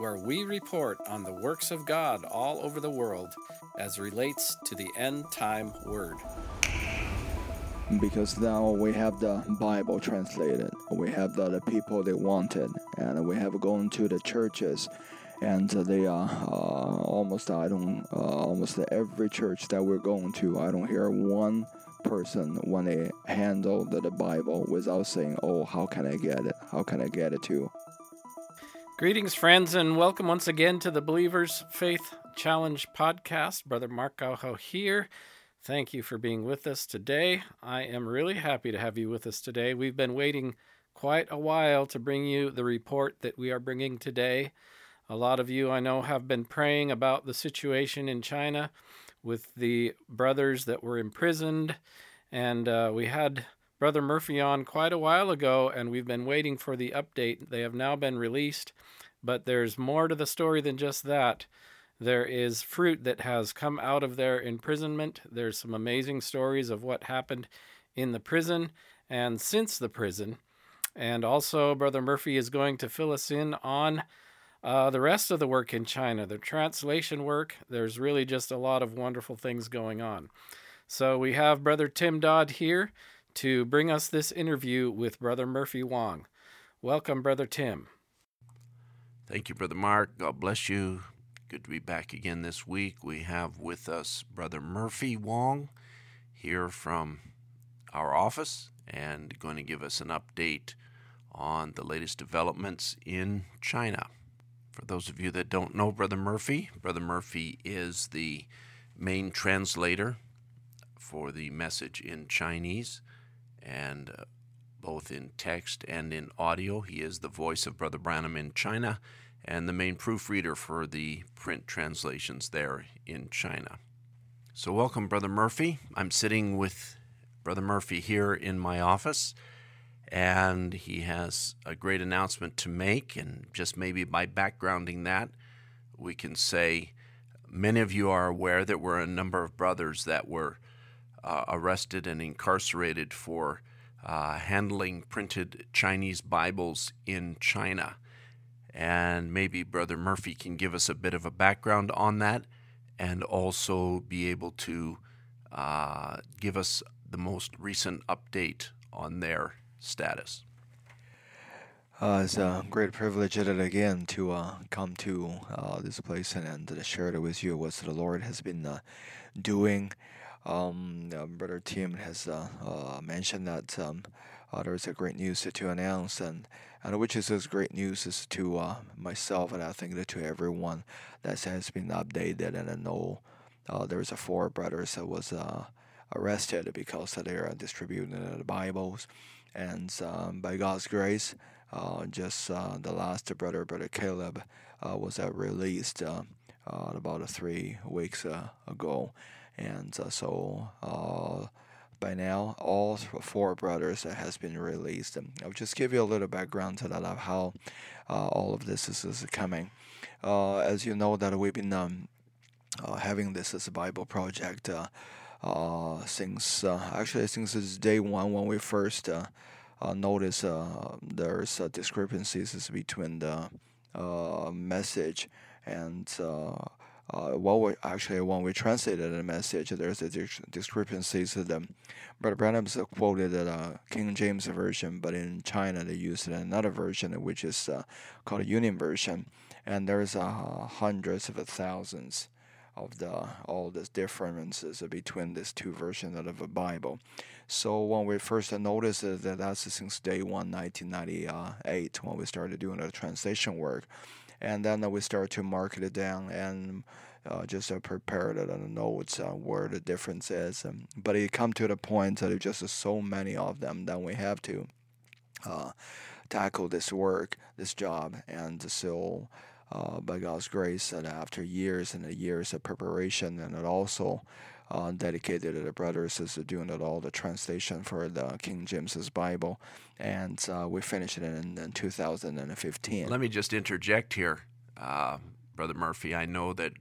where we report on the works of God all over the world as relates to the end time word. Because now we have the Bible translated, we have the, the people they wanted, and we have gone to the churches and they are uh, almost I don't uh, almost every church that we're going to I don't hear one person when they handle the, the Bible without saying, Oh, how can I get it? How can I get it too? Greetings, friends, and welcome once again to the Believers Faith Challenge podcast. Brother Mark Gauho here. Thank you for being with us today. I am really happy to have you with us today. We've been waiting quite a while to bring you the report that we are bringing today. A lot of you I know have been praying about the situation in China with the brothers that were imprisoned. And uh, we had Brother Murphy on quite a while ago, and we've been waiting for the update. They have now been released, but there's more to the story than just that. There is fruit that has come out of their imprisonment. There's some amazing stories of what happened in the prison and since the prison. And also, Brother Murphy is going to fill us in on uh, the rest of the work in China, the translation work, there's really just a lot of wonderful things going on. So we have Brother Tim Dodd here to bring us this interview with Brother Murphy Wong. Welcome, Brother Tim. Thank you, Brother Mark. God bless you. Good to be back again this week. We have with us Brother Murphy Wong here from our office and going to give us an update on the latest developments in China. For those of you that don't know Brother Murphy, Brother Murphy is the main translator for the message in Chinese and uh, both in text and in audio. He is the voice of Brother Branham in China and the main proofreader for the print translations there in China. So, welcome, Brother Murphy. I'm sitting with Brother Murphy here in my office and he has a great announcement to make. And just maybe by backgrounding that, we can say many of you are aware that were a number of brothers that were uh, arrested and incarcerated for uh, handling printed Chinese Bibles in China. And maybe Brother Murphy can give us a bit of a background on that and also be able to uh, give us the most recent update on their status. Uh, it's a great privilege yet again to uh, come to uh, this place and, and share it with you what the Lord has been uh, doing. Um, uh, Brother Tim has uh, mentioned that um, there is a great news to announce, and, and which is this great news is to myself and I think to everyone that has been updated and I know there's a four brothers that was arrested because they are distributing the Bibles. And um, by God's grace, uh, just uh, the last brother, brother Caleb, uh, was uh, released uh, uh, about three weeks ago, and so by now all four brothers has been released. I'll just give you a little background to that of how all of this is, is coming. as you know, that we've been um, having this as a Bible project uh, since uh, actually since it's day one when we first uh, uh noticed uh, there's discrepancies between the uh, message and uh, we actually when we translated the message, there's a discrepancies. The Brother Branham's quoted the uh, King James version, but in China they used another version, which is uh, called a Union version, and there's uh, hundreds of thousands of the all the differences between these two versions of the Bible. So when we first noticed that that's since day one, 1998, when we started doing the translation work, and then we start to mark it down and uh, just uh, prepare the notes uh, where the difference is. Um, but it come to the point that there's just so many of them that we have to uh, tackle this work, this job, and so uh, by God's grace, and after years and years of preparation, and it also uh, dedicated brothers is doing it all the translation for the King James's Bible, and uh, we finished it in, in 2015. Let me just interject here, uh, Brother Murphy. I know that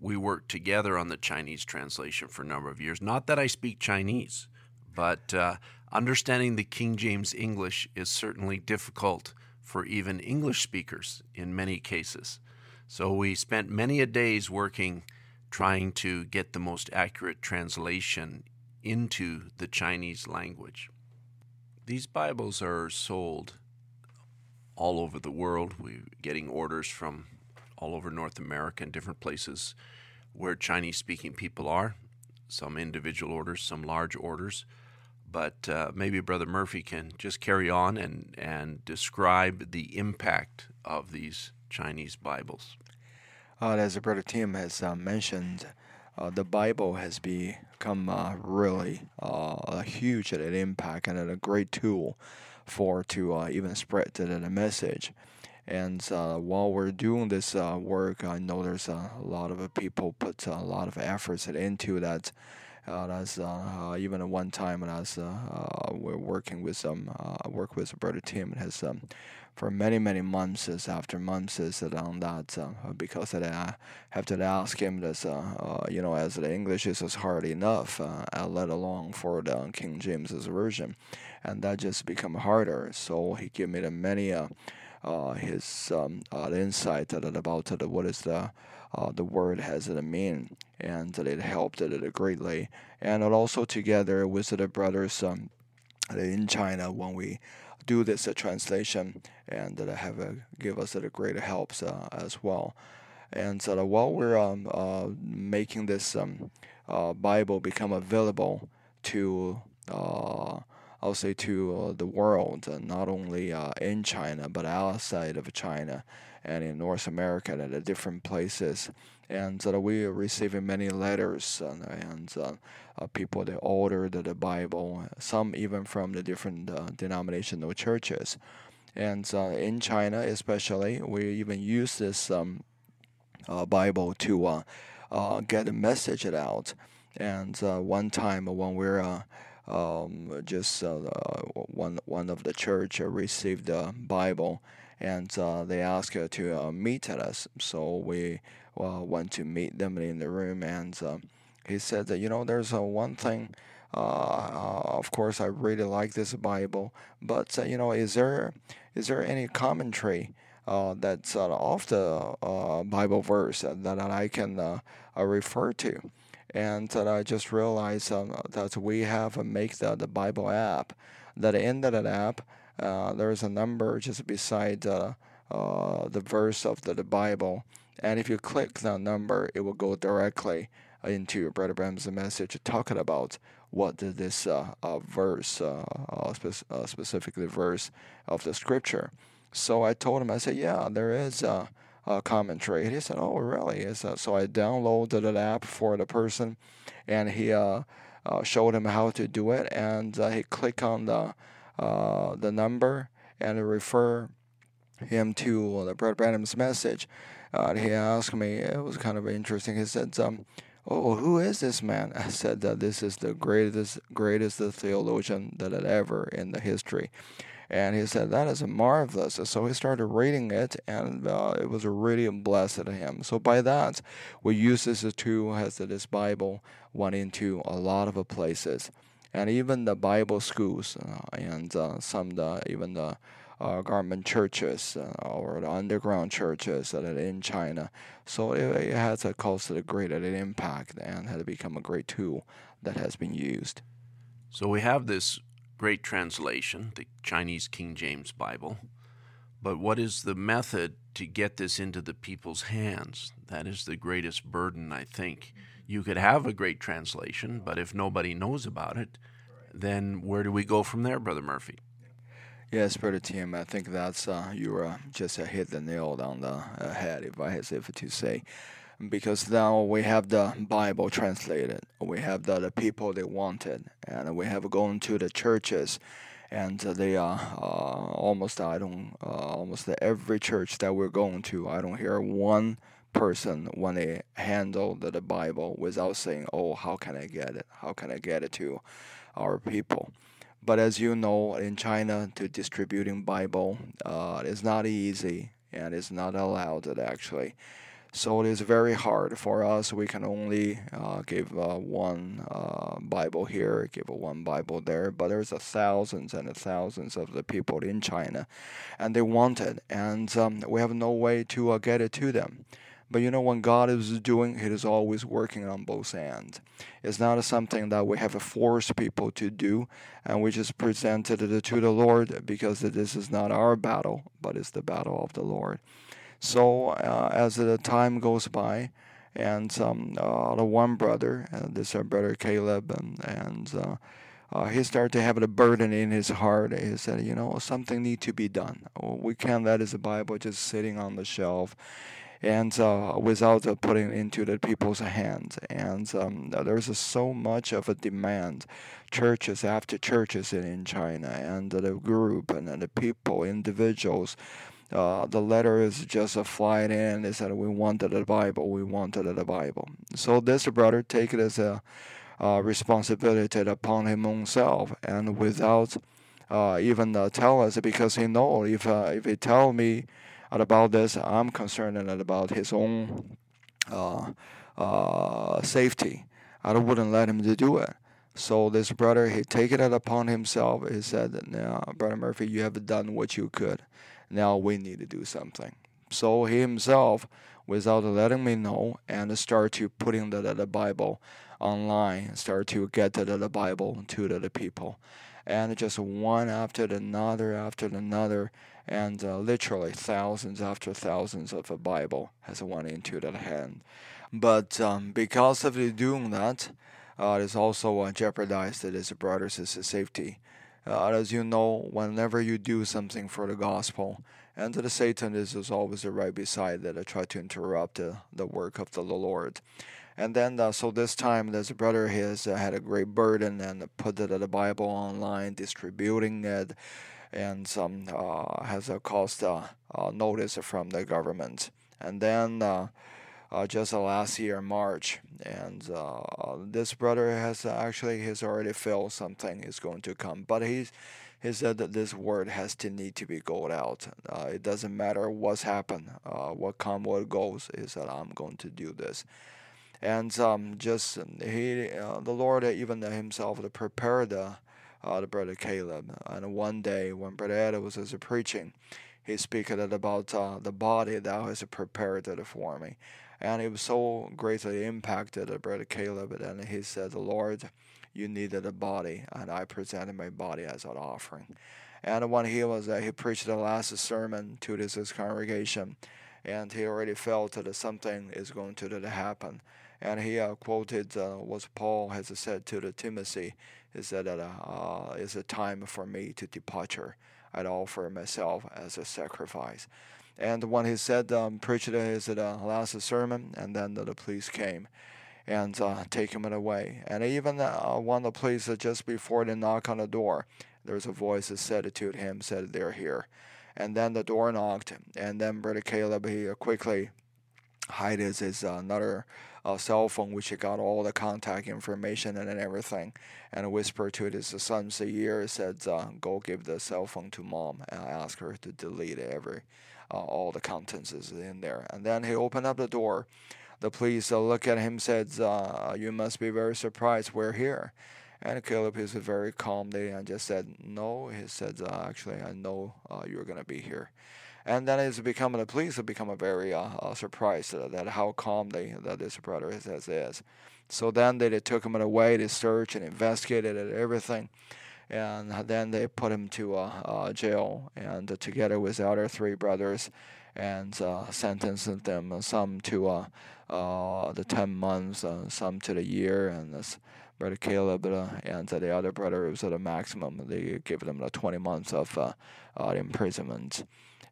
we worked together on the Chinese translation for a number of years. Not that I speak Chinese, but uh, understanding the King James English is certainly difficult for even English speakers in many cases. So we spent many a days working trying to get the most accurate translation into the Chinese language. These Bibles are sold all over the world. We're getting orders from all over North America and different places where Chinese speaking people are. Some individual orders, some large orders. But uh, maybe Brother Murphy can just carry on and, and describe the impact of these Chinese Bibles. Uh, as Brother Tim has uh, mentioned, uh, the Bible has become really a huge impact and a great tool for to even spread the, the message. And uh, while we're doing this uh, work, I know there's a lot of people put a lot of efforts into that. Uh, that's uh, even at one time when I was uh, we're working with some work with the Brother Tim has um, for many many months after months on that because I have to ask him this you know as the English is hard enough let alone for the King James's version. And that just become harder. So he gave me the many uh, his um, uh, insight about what is the uh, the word has it mean, and it helped it greatly. And also together with the brothers um, in China when we do this uh, translation, and that have uh, give us a great helps uh, as well. And so while we're um, making this um, Bible become available to I'll say to uh, the world, uh, not only uh, in China but outside of China and in North America and at different places. And uh, we are receiving many letters uh, and uh, people that ordered the Bible, some even from the different denominational churches. And in China, especially, we even use this um, Bible to get a message out. And one time when we're um, just uh, one one of the church received the Bible, and uh, they asked to uh, meet us. So we went to meet them in the room, and he said that you know there's one thing. Uh, of course, I really like this Bible, but uh, you know, is there is there any commentary uh, that's off the Bible verse that I can refer to? And that I just realized um, that we have a make the, the Bible app. That in that app, uh, there's a number just beside uh, uh, the verse of the, the, Bible, and if you click that number, it will go directly into Brother Branham's message talking about what this uh, uh, verse, uh, spe- specifically verse of the scripture. So I told him, I said, yeah, there is uh, commentary. And he said, "Oh, really?" Is so I downloaded an app for the person, and he uh, uh, showed him how to do it, and uh, he clicked on the uh, the number and refer him to the Brother Branham's message. Uh, he asked me. It was kind of interesting. He said, um, "Oh, who is this man?" I said that this is the greatest greatest theologian that had ever in the history. And he said, That is marvelous. So he started reading it, and uh, it was really a blessed to him. So by that, we use this tool as this Bible went into a lot of places. And even the Bible schools uh, and uh, some the, even the uh, government churches uh, or the underground churches that are in China. So it, it has caused a great impact and has become a great tool that has been used. So we have this great translation, the Chinese King James Bible. But what is the method to get this into the people's hands? That is the greatest burden, I think. You could have a great translation, but if nobody knows about it, then where do we go from there, Brother Murphy? Yes, Brother Tim, I think that's uh, you uh, just uh, hit the nail on the uh, head, if I have to say because now we have the Bible translated. We have the, the people they wanted, and we have gone to the churches, and they uh, almost I don't almost every church that we're going to I don't hear one person when they handle the, the Bible without saying, "Oh, how can I get it? How can I get it to our people?" But as you know, in China, to distributing Bible uh, is not easy and it's not allowed actually. So it is very hard for us. We can only uh, give uh, one uh, Bible here, give one Bible there, but there's thousands and thousands of the people in China, and they want it, and um, we have no way to uh, get it to them. But you know, when God is doing, He is always working on both ends. It's not something that we have to force people to do, and we just presented it to the Lord because this is not our battle, but it's the battle of the Lord. So uh, as the time goes by, and um, uh, the one brother, uh, this our brother Caleb, and, and uh, uh, he started to have a burden in his heart. He said, you know, something need to be done. We can't let his Bible just sitting on the shelf and uh, without uh, putting into the people's hands. And um, there's so much of a demand, churches after churches in, in China, and the group and the people, individuals. Uh, the letter is just flight in. They said we wanted the Bible. We wanted the Bible. So this brother take it as a uh, responsibility upon him himself, and without uh, even uh, tell us, because he know if uh, if he tell me about this. I'm concerned about his own uh, uh, safety. I wouldn't let him to do it. So this brother, he take it upon himself. He said, "Now, brother Murphy, you have done what you could. Now we need to do something." So he himself, without letting me know, and start to putting the, the Bible online, start to get the, the Bible to the, the people, and just one after another after another and uh, literally thousands after thousands of a Bible has went into that hand. But um, because of doing that, uh, it is also uh, jeopardized his brother's safety. Uh, as you know, whenever you do something for the gospel, and the Satan is, always right beside that, I try to interrupt uh, the work of the Lord. And then, uh, so this time, a brother has uh, had a great burden and put the, the Bible online, distributing it, and some uh, has a uh, uh, notice from the government. And then just last year March, and this brother has actually has already felt something is going to come, but he's he said that this word has to need to be goed out. Uh, it doesn't matter what's happened, uh, what come, what goes. He said, "I'm going to do this," and um, just he, uh, the Lord even himself to prepare the uh, the brother Caleb. And one day when Brother Ed was as preaching, he speak about uh, the body thou hast prepared for me. And it was so greatly impacted uh, Brother Caleb. And he said, "The Lord, you needed a body, and I presented my body as an offering. And when he was uh, he preached the last sermon to this, congregation, and he already felt that something is going to happen. And he uh, quoted uh, what Paul has said to the Timothy is that uh, is a time for me to departure. I'd offer myself as a sacrifice. And when he said, um, preached his uh, last sermon, and then the police came and uh, take him away. And even uh, when the police, uh, just before they knock on the door, there's a voice that said to him, said, they're here. And then the door knocked, and then Brother Caleb, he uh, quickly hid his, his uh, another uh, cell phone, which he got all the contact information and everything, and whispered to his son's ear, said, "Go give the cell phone to mom and ask her to delete every, uh, all the contents is in there." And then he opened up the door. The police uh, look at him, said, uh, "You must be very surprised. We're here." And Caleb is very calmly and just said, "No." He said, uh, "Actually, I know you're gonna be here." and then it's become the police have become a very uh, uh, surprised that how calm they that this brother is, is. So then they, they took him away to search and investigated everything, and then they put him to uh, uh, jail and uh, together with the other three brothers, and uh, sentenced them some to uh, the ten months, some to the year, and this brother Caleb and the other brother was at a maximum. They gave them the 20 months of imprisonment.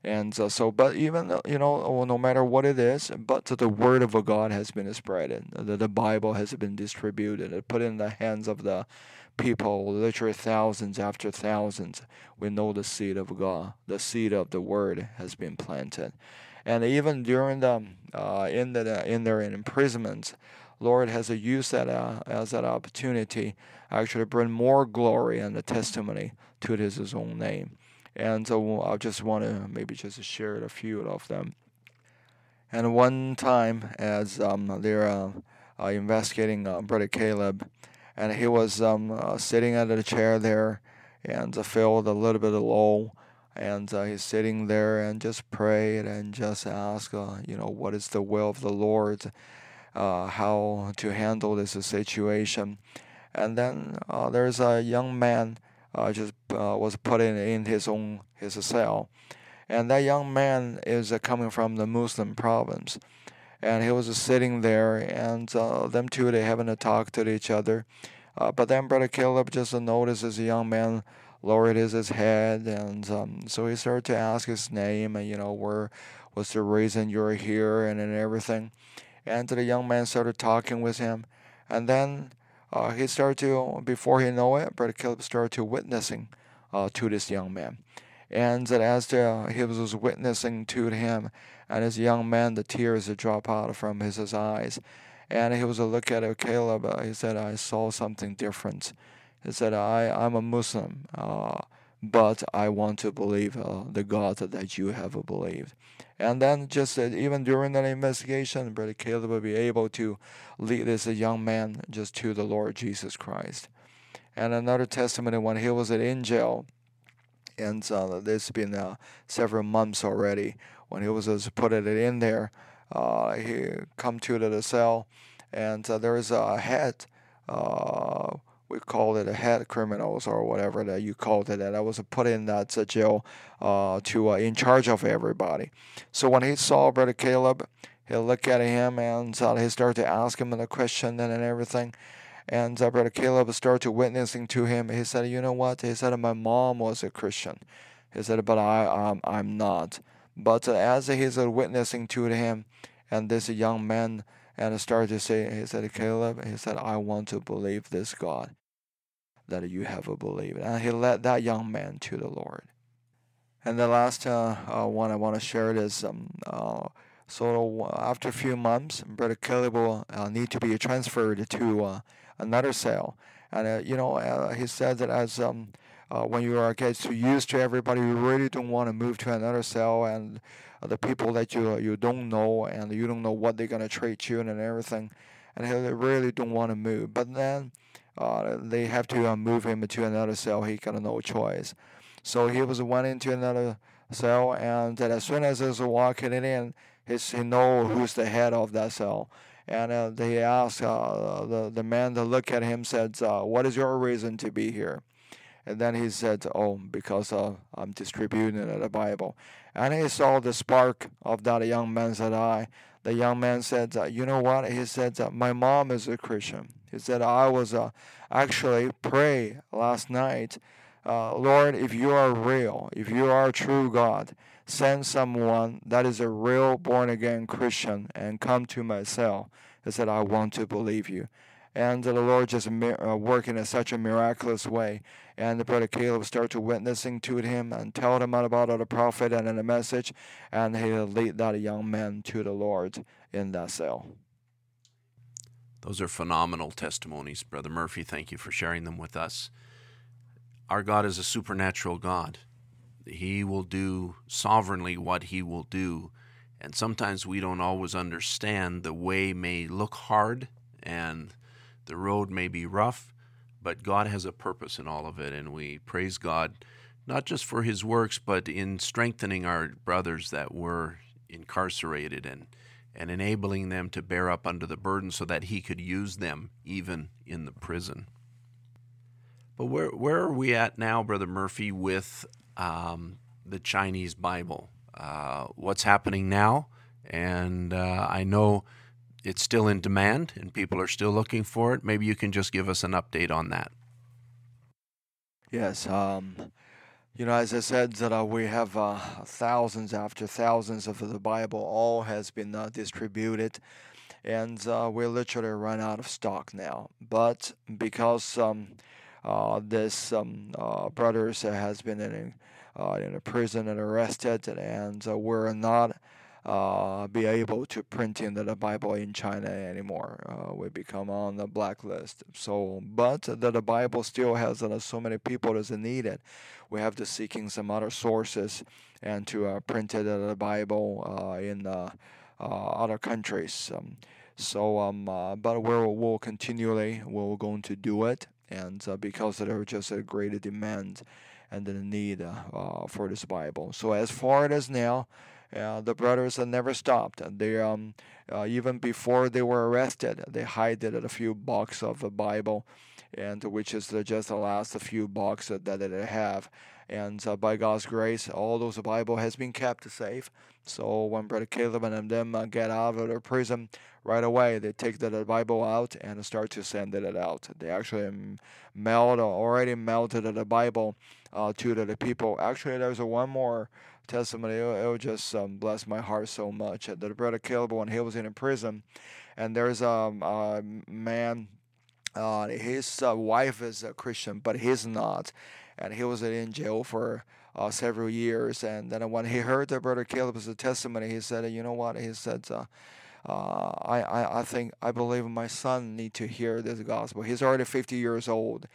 And uh, so, but even uh, you know, no matter what it is, but the word of God has been spread, the, the Bible has been distributed, put in the hands of the people, literally thousands after thousands. We know the seed of God, the seed of the word has been planted, and even during the uh, in the in their imprisonment, Lord has used that uh, as an opportunity actually bring more glory and the testimony to His own name. And so I just want to maybe just share a few of them. And one time, as um, they're uh, uh, investigating uh, Brother Caleb, and he was um, uh, sitting at a chair there and uh, felt a little bit low. And uh, he's sitting there and just prayed and just ask, you know, what is the will of the Lord, how to handle this situation. And then there's a young man uh, just uh, was put in, in his own his cell. And that young man is uh, coming from the Muslim province. And he was just sitting there, and uh, them two, they having a talk to each other. Uh, but then Brother Caleb just notices the young man lowered his, his head, and um, so he started to ask his name, and you know, where was the reason you're here, and, and everything. And the young man started talking with him. And then uh, he started to, before he know it, Brother Caleb started to witnessing uh, to this young man. And that as he was witnessing to him, and his young man, the tears drop out from his, his eyes. And he was a look at Caleb. Uh, he said, I saw something different. He said, I, I'm a Muslim, uh, but I want to believe uh, the God that you have believed. And then just uh, even during that investigation, Brother Caleb will be able to lead this young man just to the Lord Jesus Christ. And another testimony when he was in jail, and uh, there's been uh, several months already, when he was uh, put it in there, uh, he come to the cell, and uh, there is a head we called it a head criminals or whatever that you called it, and I was put in that uh, jail uh, to uh, in charge of everybody. So when he saw Brother Caleb, he looked at him and uh, he started to ask him the question and everything. And uh, Brother Caleb started witnessing to him. He said, "You know what?" He said, "My mom was a Christian." He said, "But I, um, I'm not." But uh, as he's witnessing to him, and this young man and started to say, he said, Caleb, he said, I want to believe this God that you have believed. And he led that young man to the Lord. And the last uh, uh, one I want to share is um, uh, so after a few months, Brother Caleb will uh, need to be transferred to uh, another cell. And, uh, you know, he said that as um, when you are get too used to everybody, you really don't want to move to another cell and the people that you you don't know and you don't know what they're gonna treat you and everything, and he really don't want to move. But then uh, they have to uh, move him to another cell. He got no choice. So he was went into another cell, and as soon as he's walking in, he's, he know who's the head of that cell. And uh, they asked uh, the the man to look at him said, uh, "What is your reason to be here?" And then he said, "Oh, because uh, I'm distributing the Bible." And he saw the spark of that young man's eye. The young man said, "You know what?" He said, "My mom is a Christian." He said, "I was uh, actually pray last night, uh, Lord, if you are real, if you are true God, send someone that is a real born again Christian and come to my cell." He said, "I want to believe you." and the Lord just uh, working in such a miraculous way. And the brother Caleb started witnessing to him and tell him about the prophet and the message, and he lead that young man to the Lord in that cell. Those are phenomenal testimonies, Brother Murphy. Thank you for sharing them with us. Our God is a supernatural God. He will do sovereignly what He will do. And sometimes we don't always understand. The way may look hard and the road may be rough, but God has a purpose in all of it, and we praise God not just for His works, but in strengthening our brothers that were incarcerated and and enabling them to bear up under the burden so that He could use them even in the prison. But where where are we at now, Brother Murphy, with um, the Chinese Bible? Uh, what's happening now? And uh, I know it's still in demand and people are still looking for it. Maybe you can just give us an update on that. Yes. Um, you know, as I said, that uh, we have uh, thousands after thousands of the Bible, all has been uh, distributed, and uh, we literally run out of stock now. But because um, this um, uh, brothers has been in in a prison and arrested, and we're not uh, be able to print in the Bible in China anymore. Uh, we become on the blacklist. So, but the, the Bible still has uh, so many people as needed. We have to seeking some other sources and to uh, print the Bible uh, in uh, other countries. Um, so, um, but we'll, we'll continually we're going to do it, and uh, because there's just a greater demand and the need uh, for this Bible. So as far as now. Uh, the brothers never stopped. They um, uh, even before they were arrested, they hid a few boxes of the Bible, and which is just the last few boxes that they have. And uh, by God's grace, all those Bible has been kept safe. So when Brother Caleb and them uh, get out of the prison, right away they take the, Bible out and start to send it out. They actually um, mailed already melted the Bible uh, to the people. Actually, there's one more testimony. It, it just um, bless my heart so much. That brother Caleb, when he was in prison, and there's um, a man, uh, his uh, wife is a Christian, but he's not, and he was in jail for uh, several years. And then when he heard the brother Caleb's testimony, he said, "You know what?" He said. Uh, uh, I, I, I think I believe my son need to hear this gospel. He's already 50 years old,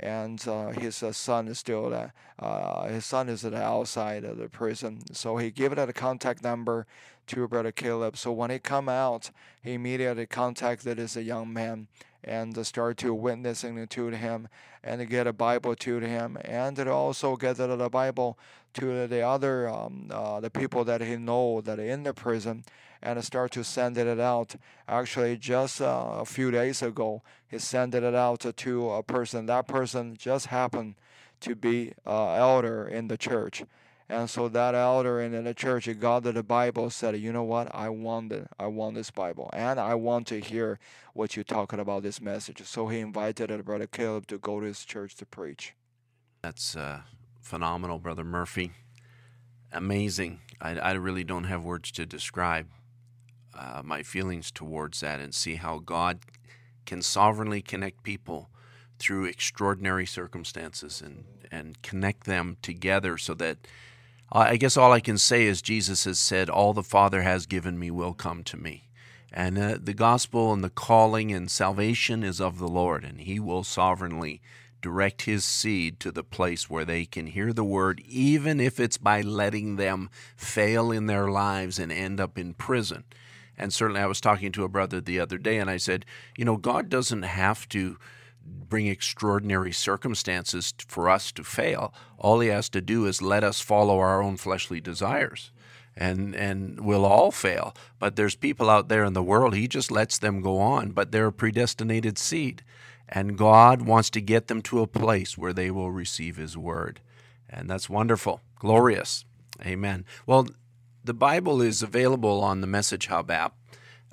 and uh, his uh, son is still uh, uh, his son is outside of the prison. So he gave it a contact number to brother Caleb. So when he come out, he immediately contacted this young man and start to witnessing to him and get a Bible to him and to also get the Bible to the other um, uh, the people that he know that are in the prison and start to send it out. Actually, just uh, a few days ago, he sent it out to a person. That person just happened to be uh, elder in the church. And so that elder in the church, got the Bible, said, "You know what? I want it. I want this Bible, and I want to hear what you're talking about this message." So he invited brother Caleb to go to his church to preach. That's uh, phenomenal, brother Murphy. Amazing. I, I really don't have words to describe uh, my feelings towards that and see how God can sovereignly connect people through extraordinary circumstances and, and connect them together so that I guess all I can say is Jesus has said, All the Father has given me will come to me. And uh, the gospel and the calling and salvation is of the Lord, and He will sovereignly direct His seed to the place where they can hear the word, even if it's by letting them fail in their lives and end up in prison. And certainly, I was talking to a brother the other day, and I said, You know, God doesn't have to bring extraordinary circumstances for us to fail. All He has to do is let us follow our own fleshly desires. And, and we'll all fail. But there's people out there in the world, He just lets them go on, but they're a predestinated seed. And God wants to get them to a place where they will receive His word. And that's wonderful, glorious. Amen. Well, the Bible is available on the Message Hub app.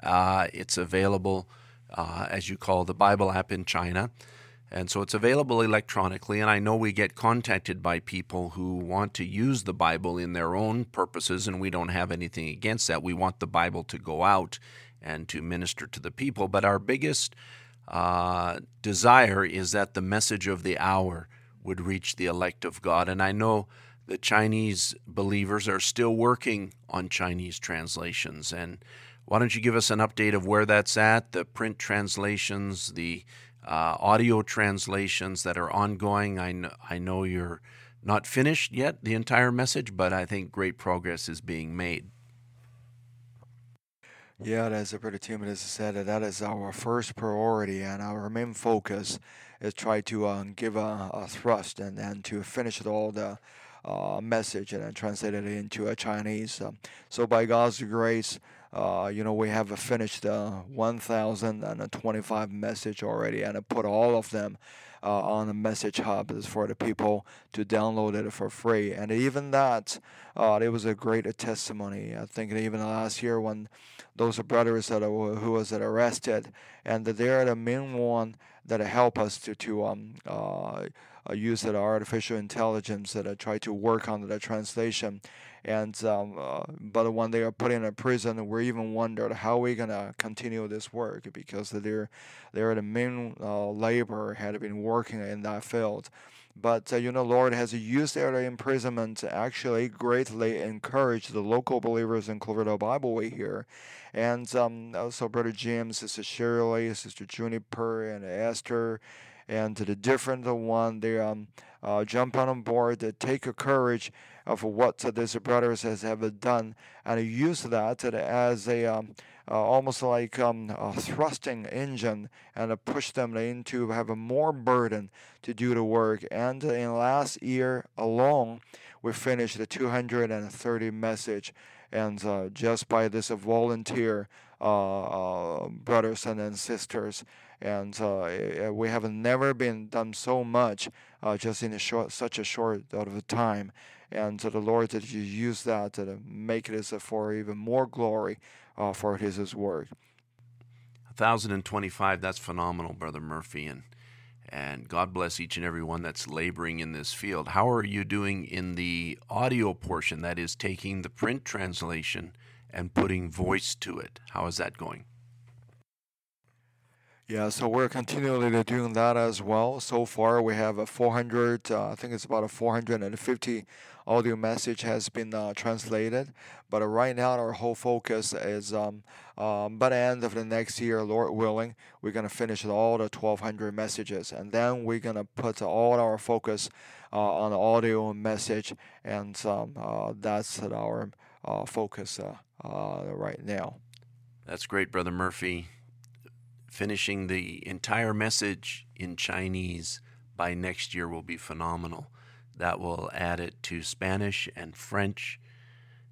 Uh, it's available, uh, as you call the Bible app in China. And so it's available electronically. And I know we get contacted by people who want to use the Bible in their own purposes, and we don't have anything against that. We want the Bible to go out and to minister to the people. But our biggest uh, desire is that the message of the hour would reach the elect of God. And I know the Chinese believers are still working on Chinese translations. And why don't you give us an update of where that's at, the print translations, the uh, audio translations that are ongoing? I, kn- I know you're not finished yet, the entire message, but I think great progress is being made. Yeah, as Brother Timothy has said, that is our first priority and our main focus is try to uh, give a, a, thrust and then to finish all the uh, message and then translated it into Chinese. Um, so by God's grace, uh, you know, we have finished uh, 1,025 message already and I put all of them uh, on the message hub for the people to download it for free. And even that, uh, it was a great testimony. I think even last year when those brothers that who was arrested, and they're the main one that help us to to um, uh, uh, use the artificial intelligence that uh, try to work on the translation. And um, uh, but when they are put in a prison, we even wondered how we gonna continue this work because they're they're the main uh, labor had been working in that field. But uh, you know, Lord has used their imprisonment to actually greatly encourage the local believers in Cloverdale Bible Way here. And um, also Brother James, Sister Shirley, Sister Juniper, and Esther, and the different one, they um, uh, jump on board, they take courage of what these brothers has ever done, and use that as a um, uh, almost like um, a thrusting engine and uh, push them into have a more burden to do the work. And in last year alone, we finished the 230 message, and uh, just by this volunteer uh, uh, Uh, uh, brothers and, sisters, and uh, eh, eh, we have never been done so much uh, just in a short, such a short of time. And to the Lord that you use that to make it for even more glory uh, for his, his work. 1,025, that's phenomenal, Brother Murphy. And, and God bless each and every one that's laboring in this field. How are you doing in the audio portion, that is, taking the print translation and putting voice to it? How is that going? Yeah, so we're continually doing that as well. So far, we have a 400, uh, I think it's about a 450 audio message has been uh, translated. But uh, right now, our whole focus is um, um, by the end of the next year, Lord willing, we're going to finish all the 1,200 messages. And then we're going to put all our focus uh, on audio message. And um, uh, that's our uh, right now. That's great, Brother Murphy finishing the entire message in Chinese by next year will be phenomenal. That will add it to Spanish and French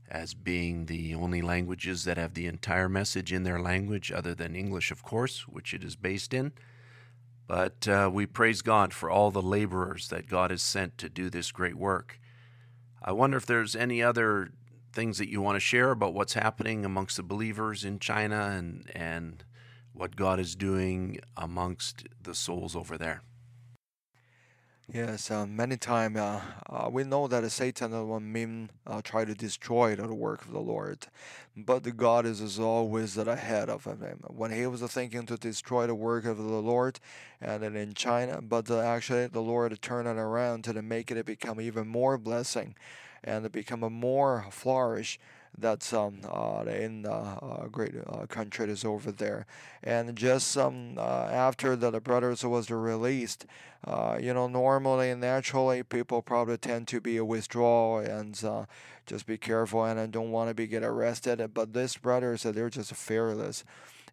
as being the only languages that have the entire message in their language, other than English, of course, which it is based in. But uh, we praise God for all the laborers that God has sent to do this great work. I wonder if there's any other things that you want to share about what's happening amongst the believers in China and, and what God is doing amongst the souls over there. Yes, uh, many times uh, uh, we know that Satan will mean uh, try to destroy the work of the Lord, but the God is, is always ahead of him. When he was thinking to destroy the work of the Lord, and then in China, but uh, actually the Lord turned it around to make it become even more blessing, and become a more flourish that's um, uh, in uh, great uh, country is over there. And just um, uh, after the, the brothers was released, uh, you know, normally and naturally people probably tend to be a withdrawal and uh, just be careful and don't want to be get arrested. But this brothers, they're just fearless.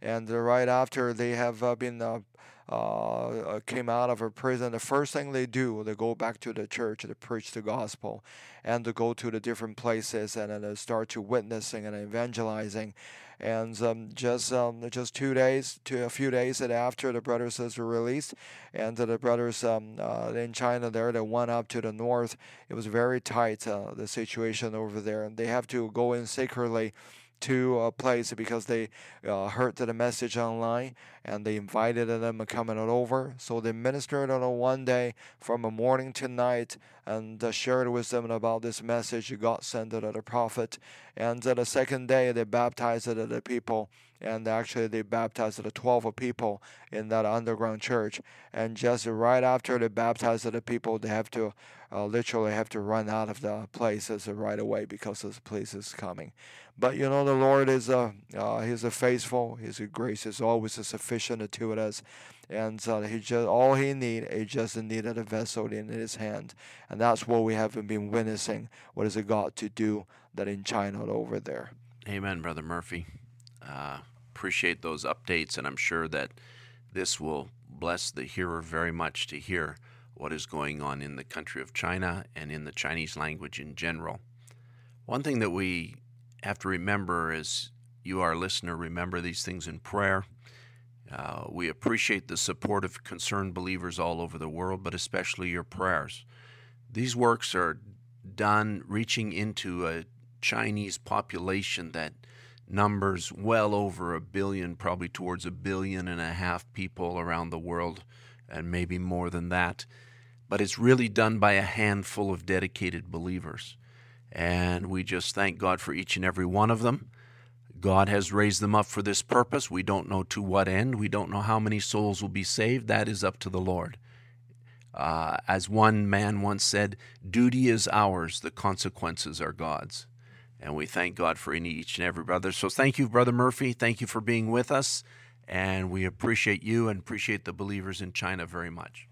And right after they have been uh, came out of a prison, the first thing they do, they go back to the church to preach the gospel and to go to the different places and, and start to witnessing and evangelizing. And um, just um, just two days, to a few days after the brothers were released, and the brothers um, uh, in China there, they went up to the north. It was very tight, uh, the situation over there, and they have to go in secretly to a place because they uh, heard the message online and they invited them coming over. So they ministered on a one day from a morning to night and uh, shared with them about this message God sent to the prophet. And the second day they baptized the people and actually they baptized the 12 people in that underground church and just right after they baptized the people they have to uh, literally have to run out of the places right away because the police is coming but you know the lord is a uh he's a faithful his grace is always sufficient to us and uh, he just all he need he just needed a vessel in his hand. And that's what we have been witnessing what is it god to do that in china over there. Amen brother murphy. Uh, appreciate those updates, and I'm sure that this will bless the hearer very much to hear what is going on in the country of China and in the Chinese language in general. One thing that we have to remember as you, our listener, remember these things in prayer. Uh, we appreciate the support of concerned believers all over the world, but especially your prayers. These works are done reaching into a Chinese population that numbers well over a billion, probably towards a billion and a half people around the world, and maybe more than that. but it's really done by a handful of dedicated believers. And we just thank God for each and every one of them. God has raised them up for this purpose. We don't know to what end. We don't know how many souls will be saved. That is up to the Lord. Uh, as one man once said, duty is ours, the consequences are God's. And we thank God for any, each and every brother. So thank you, Brother Murphy. Thank you for being with us. And we appreciate you and appreciate the believers in China very much.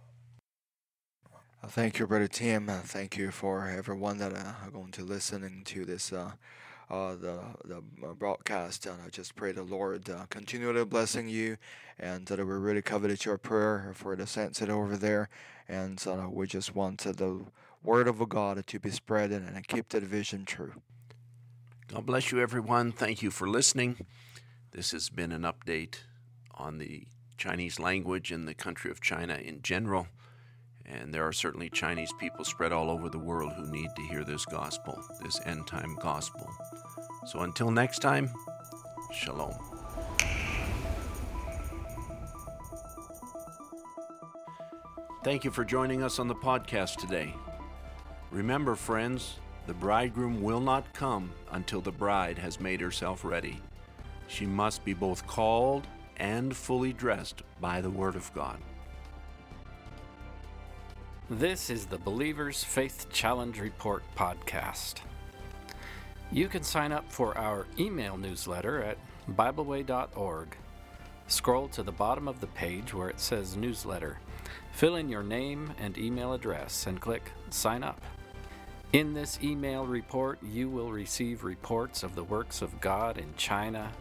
Thank you, Brother Tim. Thank you for everyone that uh, are going to listening to this uh, uh, the the uh, broadcast. And I just pray the Lord uh, continually blessing you, and that we really coveted your prayer for the saints that over there, and uh, we just want uh, the word of God to be spread and keep that vision true. God bless you, everyone. Thank you for listening. This has been an update on the Chinese language in the country of China in general. And there are certainly Chinese people spread all over the world who need to hear this gospel, this end time gospel. So until next time, shalom. Thank you for joining us on the podcast today. Remember, friends, the bridegroom will not come until the bride has made herself ready. She must be both called and fully dressed by the Word of God. This is the Believer's Faith Challenge Report podcast. You can sign up for our email newsletter at BibleWay.org. Scroll to the bottom of the page where it says Newsletter. Fill in your name and email address and click Sign Up. In this email report, you will receive reports of the works of God in China,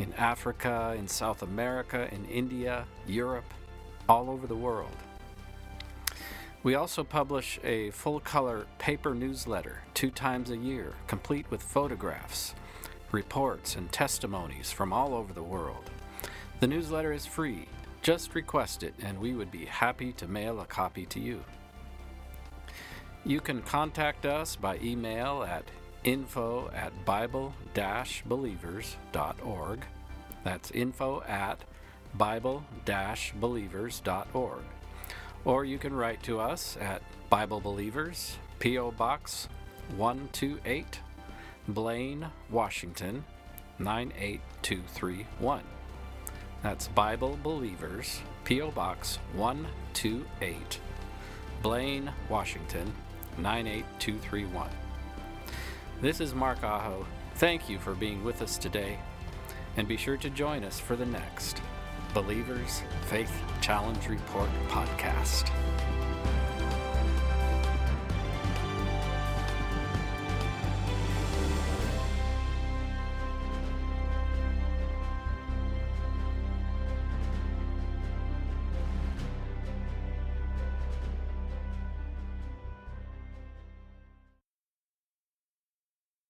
in Africa, in South America, in India, Europe, all over the world. We also publish a full color paper newsletter two times a year, complete with photographs, reports, and testimonies from all over the world. The newsletter is free. Just request it, and we would be happy to mail a copy to you. You can contact us by email at info at bible believers.org. That's info at bible believers.org. Or you can write to us at Bible Believers, P.O. Box 128, Blaine, Washington 98231. That's Bible Believers, P.O. Box 128, Blaine, Washington 98231. This is Mark Aho. Thank you for being with us today, and be sure to join us for the next Believers Faith Challenge Report podcast.